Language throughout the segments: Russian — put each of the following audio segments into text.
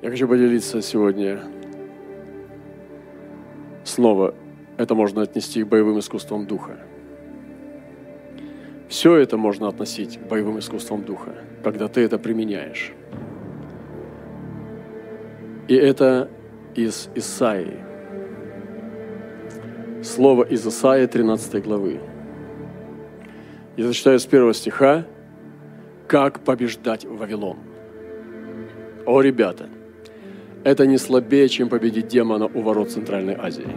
Я хочу поделиться сегодня снова. Это можно отнести к боевым искусствам духа. Все это можно относить к боевым искусствам духа, когда ты это применяешь. И это из Исаии. Слово из Исаии 13 главы. Я зачитаю с первого стиха, как побеждать Вавилон. О, ребята, это не слабее, чем победить демона у ворот Центральной Азии.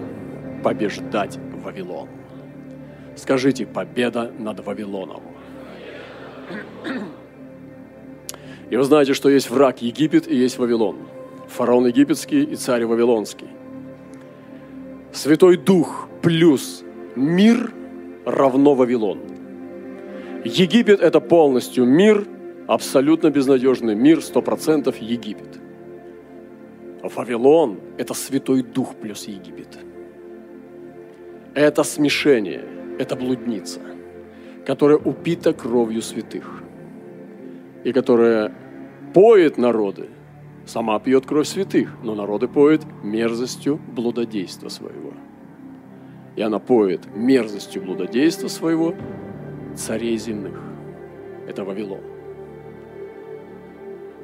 Побеждать Вавилон. Скажите, победа над Вавилоном. И вы знаете, что есть враг Египет и есть Вавилон. Фараон египетский и царь Вавилонский. Святой Дух плюс мир равно Вавилон. Египет – это полностью мир, абсолютно безнадежный мир, сто процентов Египет. Вавилон – это Святой Дух плюс Египет. Это смешение, это блудница, которая упита кровью святых и которая поет народы, сама пьет кровь святых, но народы поет мерзостью блудодейства своего. И она поет мерзостью блудодейства своего царей земных. Это Вавилон.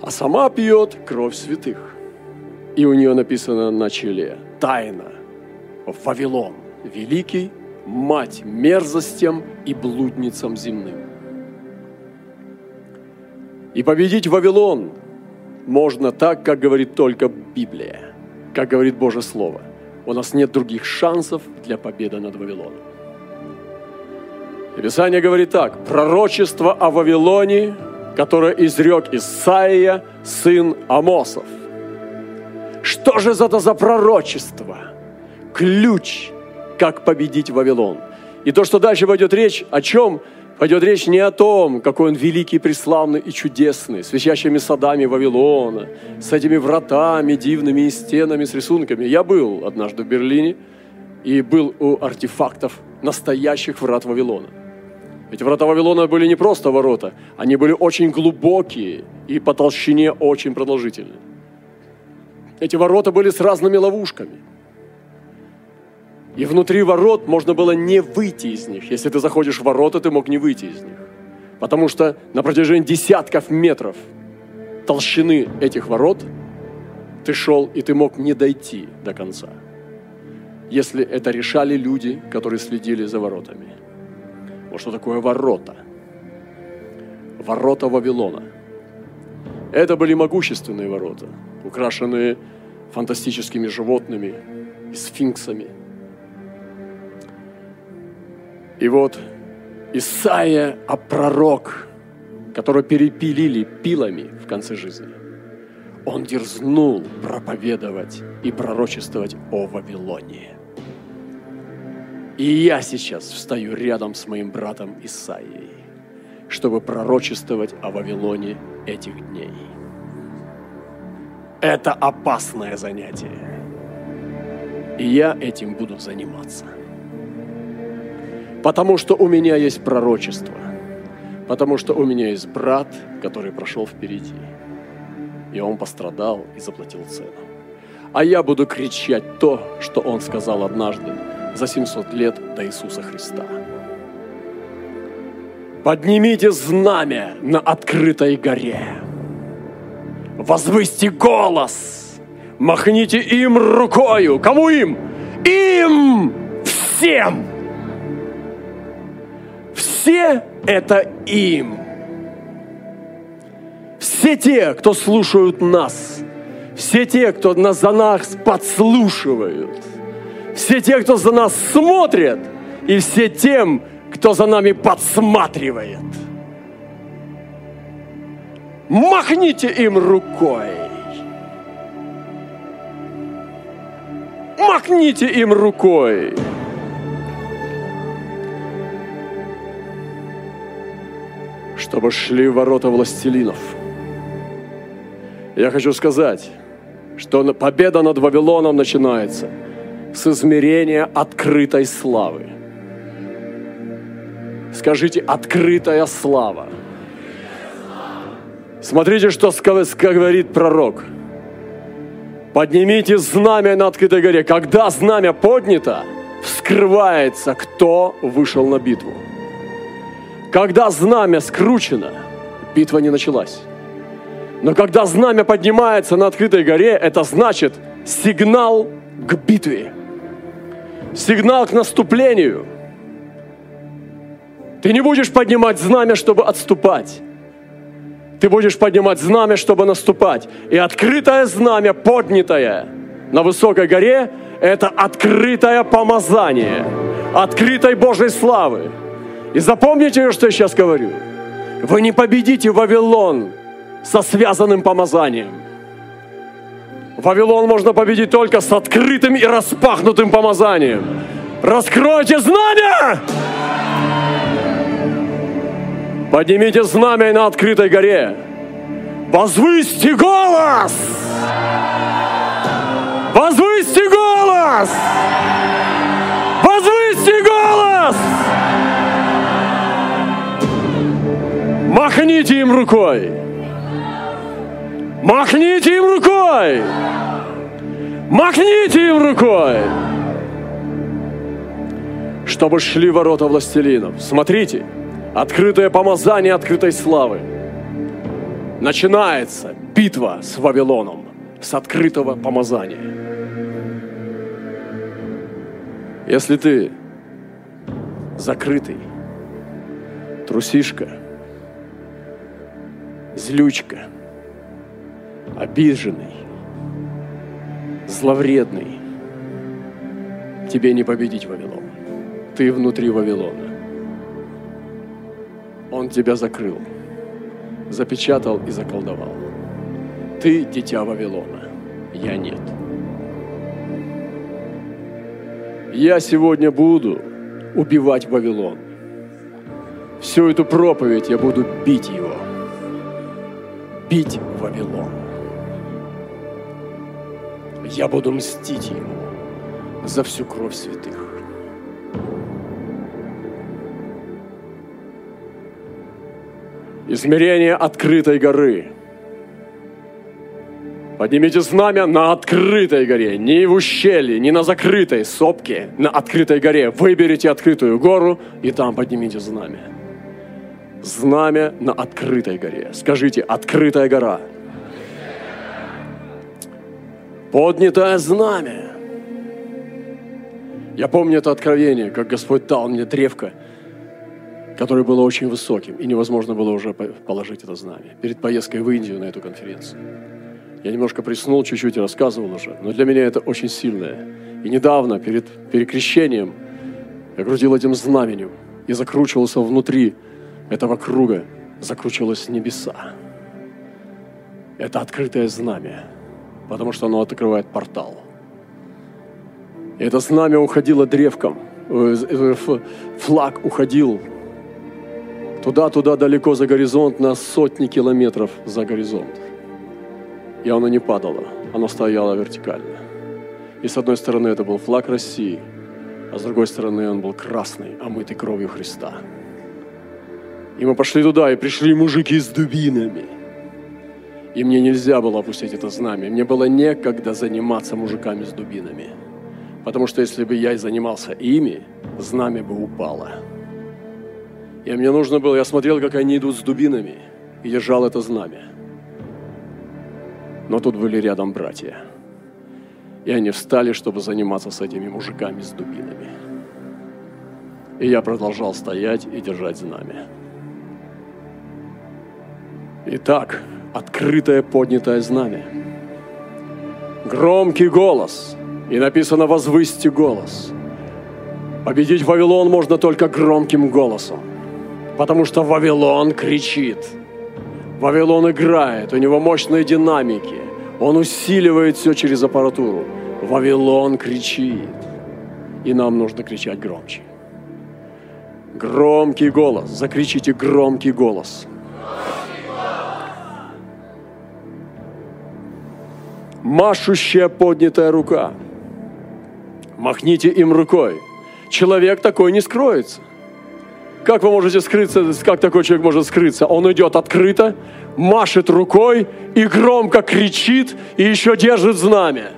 А сама пьет кровь святых. И у нее написано на челе «Тайна, Вавилон, великий, мать мерзостям и блудницам земным». И победить Вавилон можно так, как говорит только Библия, как говорит Божье Слово. У нас нет других шансов для победы над Вавилоном. И Писание говорит так, пророчество о Вавилоне, которое изрек Исаия, сын Амосов. Что же это за пророчество? Ключ, как победить Вавилон. И то, что дальше пойдет речь, о чем – Пойдет речь не о том, какой он великий, преславный и чудесный, с висящими садами Вавилона, с этими вратами дивными и стенами с рисунками. Я был однажды в Берлине и был у артефактов настоящих врат Вавилона. Эти врата Вавилона были не просто ворота, они были очень глубокие и по толщине очень продолжительные. Эти ворота были с разными ловушками – и внутри ворот можно было не выйти из них. Если ты заходишь в ворота, ты мог не выйти из них. Потому что на протяжении десятков метров толщины этих ворот ты шел, и ты мог не дойти до конца. Если это решали люди, которые следили за воротами. Вот что такое ворота? Ворота Вавилона. Это были могущественные ворота, украшенные фантастическими животными, сфинксами – и вот Исаия, а пророк, которого перепилили пилами в конце жизни, он дерзнул проповедовать и пророчествовать о Вавилоне. И я сейчас встаю рядом с моим братом Исаией, чтобы пророчествовать о Вавилоне этих дней. Это опасное занятие. И я этим буду заниматься – Потому что у меня есть пророчество. Потому что у меня есть брат, который прошел впереди. И он пострадал и заплатил цену. А я буду кричать то, что он сказал однажды за 700 лет до Иисуса Христа. Поднимите знамя на открытой горе. Возвысьте голос. Махните им рукою. Кому им? Им всем! Все это им. Все те, кто слушают нас, все те, кто нас за нас подслушивают, все те, кто за нас смотрят, и все тем, кто за нами подсматривает. Махните им рукой. Махните им рукой. чтобы шли ворота властелинов. Я хочу сказать, что победа над Вавилоном начинается с измерения открытой славы. Скажите, открытая слава. Смотрите, что говорит пророк. Поднимите знамя на открытой горе. Когда знамя поднято, вскрывается, кто вышел на битву. Когда знамя скручено, битва не началась. Но когда знамя поднимается на открытой горе, это значит сигнал к битве, сигнал к наступлению. Ты не будешь поднимать знамя, чтобы отступать. Ты будешь поднимать знамя, чтобы наступать. И открытое знамя, поднятое на высокой горе, это открытое помазание, открытой Божьей славы. И запомните, что я сейчас говорю. Вы не победите Вавилон со связанным помазанием. Вавилон можно победить только с открытым и распахнутым помазанием. Раскройте знамя! Поднимите знамя на открытой горе. Возвысьте голос! Возвысьте голос! Возвысьте голос! Махните им рукой! Махните им рукой! Махните им рукой! Чтобы шли ворота властелинов. Смотрите, открытое помазание открытой славы. Начинается битва с Вавилоном с открытого помазания. Если ты закрытый, трусишка, злючка, обиженный, зловредный, тебе не победить Вавилон. Ты внутри Вавилона. Он тебя закрыл, запечатал и заколдовал. Ты дитя Вавилона, я нет. Я сегодня буду убивать Вавилон. Всю эту проповедь я буду бить его. Бить Вавилон. Я буду мстить ему за всю кровь святых. Измерение открытой горы. Поднимите знамя на открытой горе, не в ущелье, не на закрытой сопке, на открытой горе. Выберите открытую гору и там поднимите знамя. Знамя на открытой горе. Скажите, открытая гора. Поднятое знамя. Я помню это откровение, как Господь дал мне древко – которое было очень высоким, и невозможно было уже положить это знамя. Перед поездкой в Индию на эту конференцию. Я немножко приснул, чуть-чуть рассказывал уже, но для меня это очень сильное. И недавно, перед перекрещением, я крутил этим знаменем и закручивался внутри этого круга, закручивалось небеса. Это открытое знамя, потому что оно открывает портал. И это знамя уходило древком, э, э, флаг уходил Туда-туда далеко за горизонт, на сотни километров за горизонт. И оно не падало, оно стояло вертикально. И с одной стороны это был флаг России, а с другой стороны он был красный, омытый кровью Христа. И мы пошли туда, и пришли мужики с дубинами. И мне нельзя было опустить это знамя. Мне было некогда заниматься мужиками с дубинами. Потому что если бы я и занимался ими, знамя бы упало. И мне нужно было, я смотрел, как они идут с дубинами, и держал это знамя. Но тут были рядом братья. И они встали, чтобы заниматься с этими мужиками с дубинами. И я продолжал стоять и держать знамя. Итак, открытое поднятое знамя. Громкий голос. И написано «возвысьте голос». Победить Вавилон можно только громким голосом. Потому что Вавилон кричит. Вавилон играет, у него мощные динамики. Он усиливает все через аппаратуру. Вавилон кричит. И нам нужно кричать громче. Громкий голос. Закричите громкий голос. Машущая поднятая рука. Махните им рукой. Человек такой не скроется. Как вы можете скрыться? Как такой человек может скрыться? Он идет открыто, машет рукой и громко кричит, и еще держит знамя.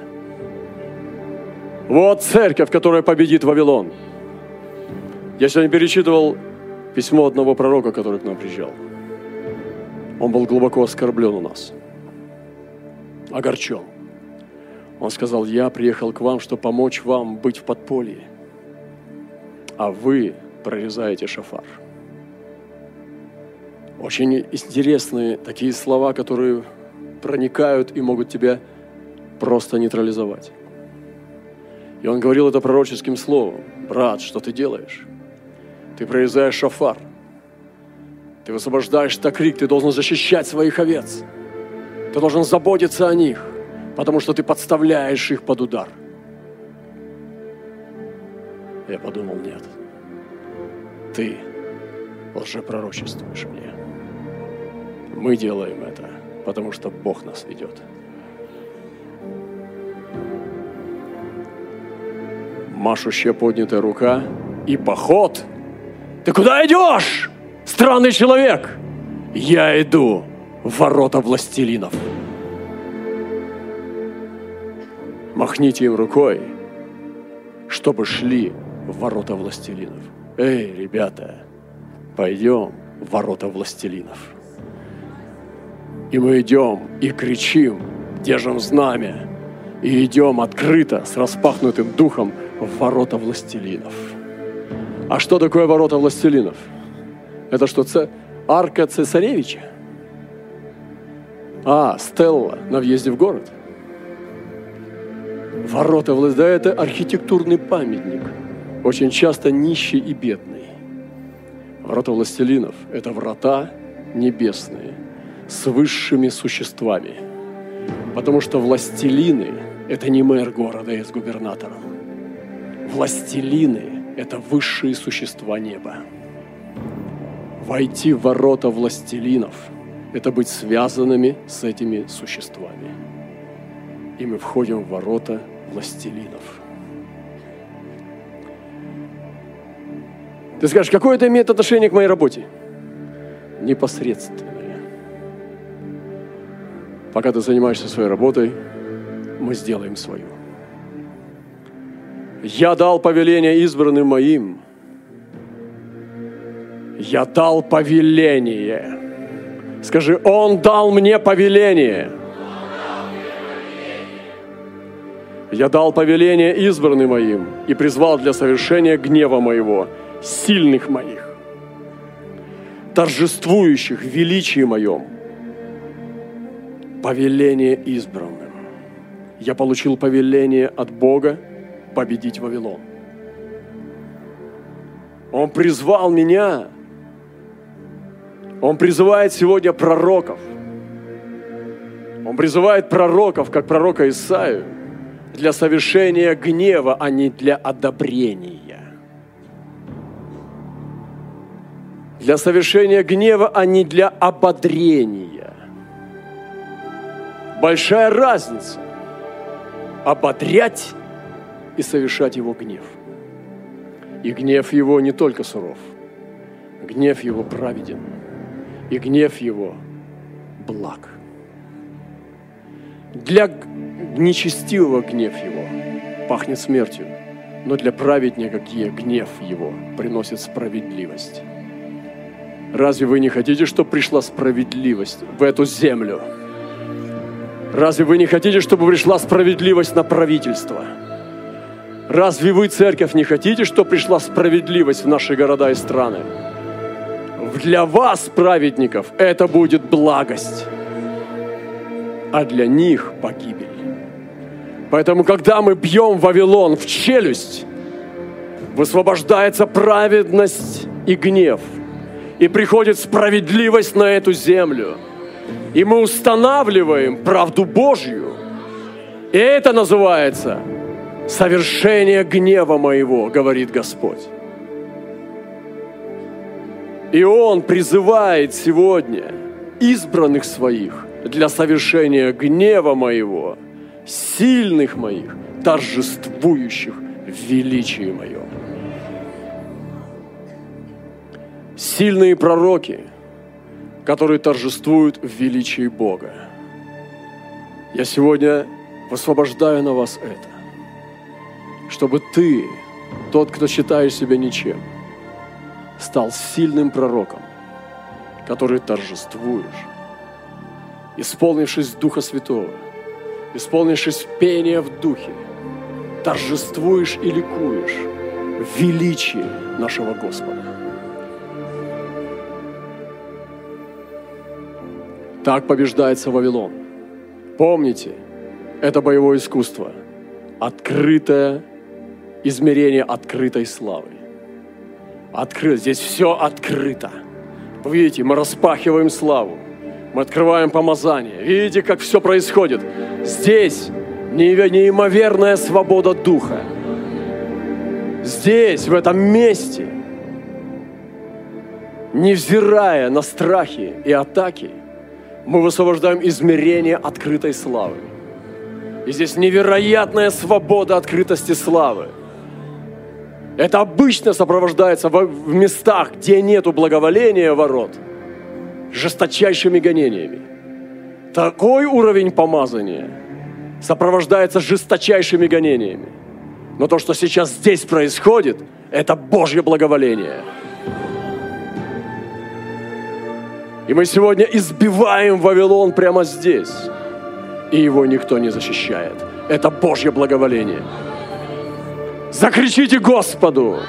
Вот церковь, которая победит Вавилон. Я сегодня перечитывал письмо одного пророка, который к нам приезжал. Он был глубоко оскорблен у нас, огорчен. Он сказал, я приехал к вам, чтобы помочь вам быть в подполье, а вы прорезаете шафар. Очень интересные такие слова, которые проникают и могут тебя просто нейтрализовать. И он говорил это пророческим словом. Брат, что ты делаешь? Ты прорезаешь шафар. Ты высвобождаешь такрик, ты должен защищать своих овец. Ты должен заботиться о них, потому что ты подставляешь их под удар. Я подумал, нет. Ты лжепророчествуешь мне. Мы делаем это, потому что Бог нас ведет. Машущая поднятая рука и поход. Ты куда идешь, странный человек? Я иду в ворота властелинов. Махните им рукой, чтобы шли в ворота властелинов. Эй, ребята, пойдем в ворота властелинов. И мы идем и кричим, держим знамя, и идем открыто, с распахнутым духом в ворота властелинов. А что такое ворота властелинов? Это что, ц... арка цесаревича? А, Стелла на въезде в город? Ворота властелинов, да это архитектурный памятник, очень часто нищий и бедный. Ворота властелинов – это врата небесные – с высшими существами. Потому что властелины – это не мэр города и с губернатором. Властелины – это высшие существа неба. Войти в ворота властелинов – это быть связанными с этими существами. И мы входим в ворота властелинов. Ты скажешь, какое это имеет отношение к моей работе? Непосредственно. Пока ты занимаешься своей работой, мы сделаем свою. Я дал повеление избранным моим. Я дал повеление. Скажи, Он дал мне повеление. Я дал повеление избранным моим и призвал для совершения гнева моего, сильных моих, торжествующих в величии моем – повеление избранным. Я получил повеление от Бога победить Вавилон. Он призвал меня. Он призывает сегодня пророков. Он призывает пророков, как пророка Исаию, для совершения гнева, а не для одобрения. Для совершения гнева, а не для ободрения. Большая разница ободрять и совершать его гнев. И гнев его не только суров, гнев его праведен, и гнев его благ. Для нечестивого гнев его пахнет смертью, но для праведника гнев его приносит справедливость. Разве вы не хотите, чтобы пришла справедливость в эту землю? Разве вы не хотите, чтобы пришла справедливость на правительство? Разве вы, церковь, не хотите, чтобы пришла справедливость в наши города и страны? Для вас, праведников, это будет благость, а для них погибель. Поэтому, когда мы бьем Вавилон в челюсть, высвобождается праведность и гнев, и приходит справедливость на эту землю – и мы устанавливаем правду Божью. И это называется совершение гнева моего, говорит Господь. И Он призывает сегодня избранных своих для совершения гнева моего, сильных моих, торжествующих в величии моем. Сильные пророки, которые торжествуют в величии Бога. Я сегодня высвобождаю на вас это, чтобы ты, тот, кто считаешь себя ничем, стал сильным пророком, который торжествуешь, исполнившись Духа Святого, исполнившись пения в Духе, торжествуешь и ликуешь в величии нашего Господа. Так побеждается Вавилон. Помните, это боевое искусство. Открытое измерение открытой славы. Открыто. Здесь все открыто. Вы видите, мы распахиваем славу. Мы открываем помазание. Видите, как все происходит. Здесь неимоверная свобода духа. Здесь, в этом месте, невзирая на страхи и атаки, мы высвобождаем измерение открытой славы. И здесь невероятная свобода открытости славы. Это обычно сопровождается в местах, где нету благоволения ворот, жесточайшими гонениями. Такой уровень помазания сопровождается жесточайшими гонениями. Но то, что сейчас здесь происходит, это Божье благоволение – И мы сегодня избиваем Вавилон прямо здесь. И его никто не защищает. Это Божье благоволение. Закричите Господу!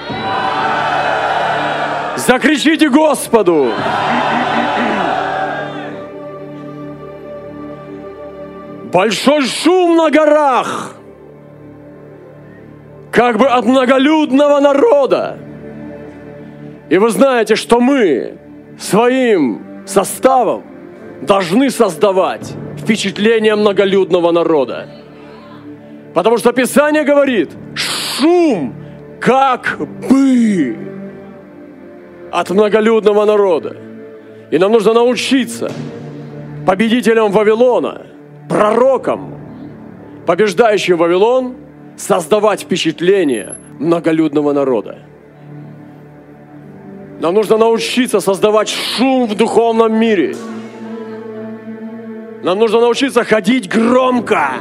Закричите Господу! Большой шум на горах, как бы от многолюдного народа. И вы знаете, что мы своим составом должны создавать впечатление многолюдного народа. Потому что Писание говорит, шум как бы от многолюдного народа. И нам нужно научиться победителям Вавилона, пророкам, побеждающим Вавилон, создавать впечатление многолюдного народа. Нам нужно научиться создавать шум в духовном мире. Нам нужно научиться ходить громко,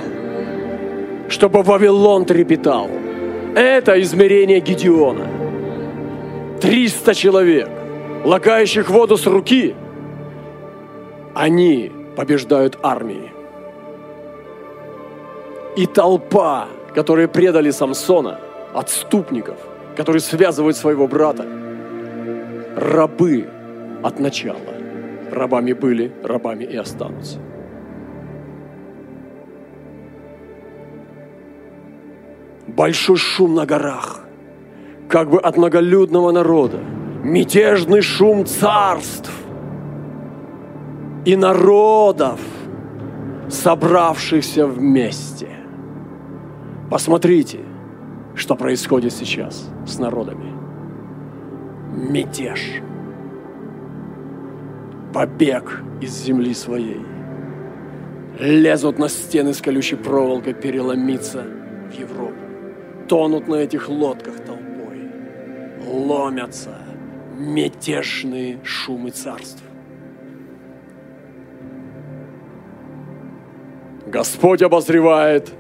чтобы Вавилон трепетал. Это измерение Гедеона. 300 человек, лакающих воду с руки, они побеждают армии. И толпа, которые предали Самсона, отступников, которые связывают своего брата – рабы от начала. Рабами были, рабами и останутся. Большой шум на горах, как бы от многолюдного народа, мятежный шум царств и народов, собравшихся вместе. Посмотрите, что происходит сейчас с народами мятеж, побег из земли своей. Лезут на стены с колючей проволокой переломиться в Европу. Тонут на этих лодках толпой. Ломятся мятежные шумы царств. Господь обозревает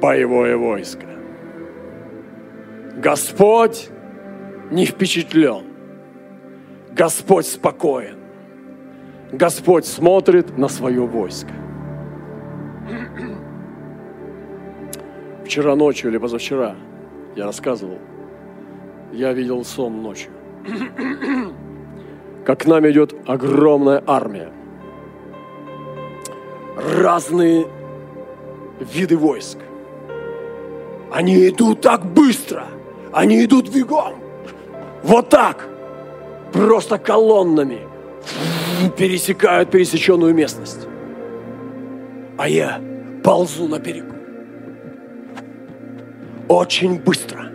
боевое войско. Господь не впечатлен. Господь спокоен. Господь смотрит на свое войско. Вчера ночью или позавчера я рассказывал, я видел сон ночью, как к нам идет огромная армия. Разные виды войск. Они идут так быстро, они идут бегом. Вот так, просто колоннами пересекают пересеченную местность. А я ползу на берегу. Очень быстро.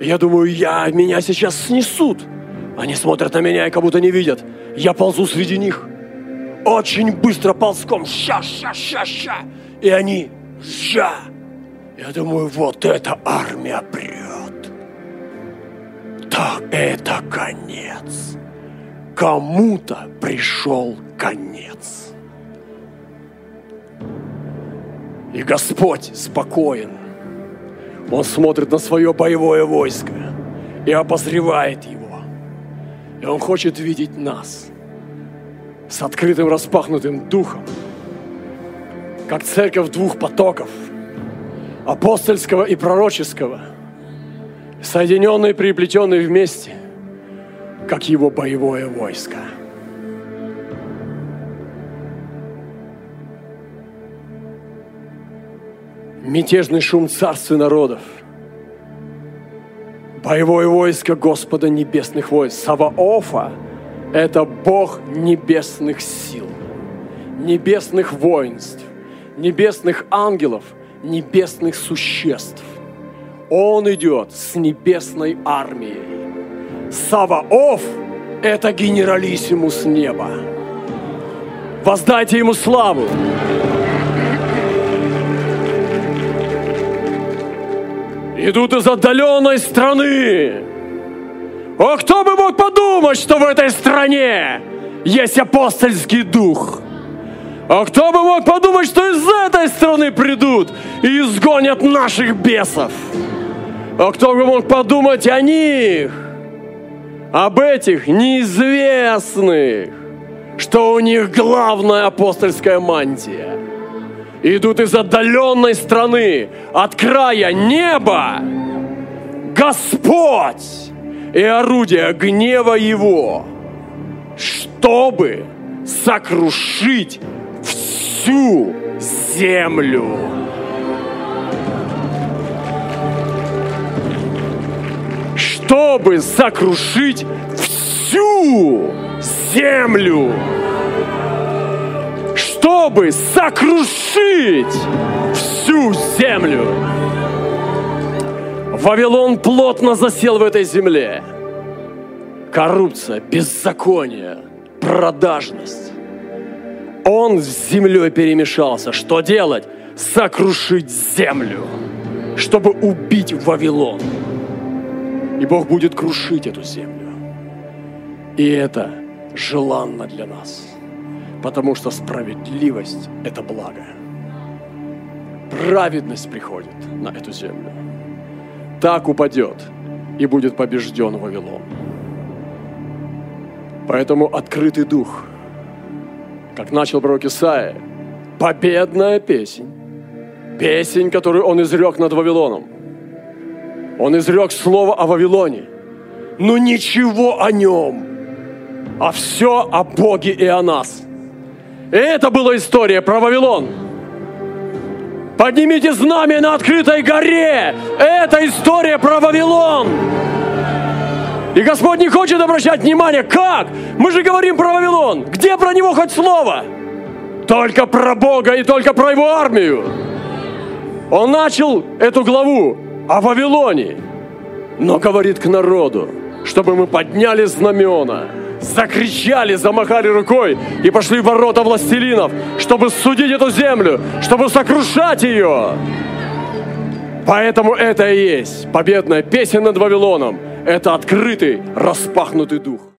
Я думаю, я, меня сейчас снесут. Они смотрят на меня и как будто не видят. Я ползу среди них. Очень быстро ползком. Ща, ща, ща, ща. И они ща. Я думаю, вот эта армия прет. Так, это конец. кому-то пришел конец. И Господь спокоен. Он смотрит на свое боевое войско и обозревает его. И Он хочет видеть нас с открытым распахнутым духом, как церковь двух потоков, апостольского и пророческого, соединенные приплетенные вместе, как его боевое войско. Мятежный шум царств и народов – Боевое войско Господа небесных войск. Саваофа – это Бог небесных сил, небесных воинств, небесных ангелов, небесных существ. Он идет с небесной армией. Саваоф – это генералиссимус неба. Воздайте ему славу! идут из отдаленной страны. О, кто бы мог подумать, что в этой стране есть апостольский дух? А кто бы мог подумать, что из этой страны придут и изгонят наших бесов? А кто бы мог подумать о них, об этих неизвестных, что у них главная апостольская мантия? идут из отдаленной страны, от края неба. Господь и орудие гнева Его, чтобы сокрушить всю землю. Чтобы сокрушить всю землю чтобы сокрушить всю землю. Вавилон плотно засел в этой земле. Коррупция, беззаконие, продажность. Он с землей перемешался. Что делать? Сокрушить землю, чтобы убить Вавилон. И Бог будет крушить эту землю. И это желанно для нас потому что справедливость – это благо. Праведность приходит на эту землю. Так упадет и будет побежден Вавилон. Поэтому открытый дух, как начал пророк Исаия, победная песнь, песнь, которую он изрек над Вавилоном. Он изрек слово о Вавилоне, но ничего о нем, а все о Боге и о нас – и это была история про Вавилон. Поднимите знамя на открытой горе. Это история про Вавилон. И Господь не хочет обращать внимание, как? Мы же говорим про Вавилон. Где про него хоть слово? Только про Бога и только про его армию. Он начал эту главу о Вавилоне, но говорит к народу, чтобы мы подняли знамена, закричали, замахали рукой и пошли в ворота властелинов, чтобы судить эту землю, чтобы сокрушать ее. Поэтому это и есть победная песня над Вавилоном. Это открытый, распахнутый дух.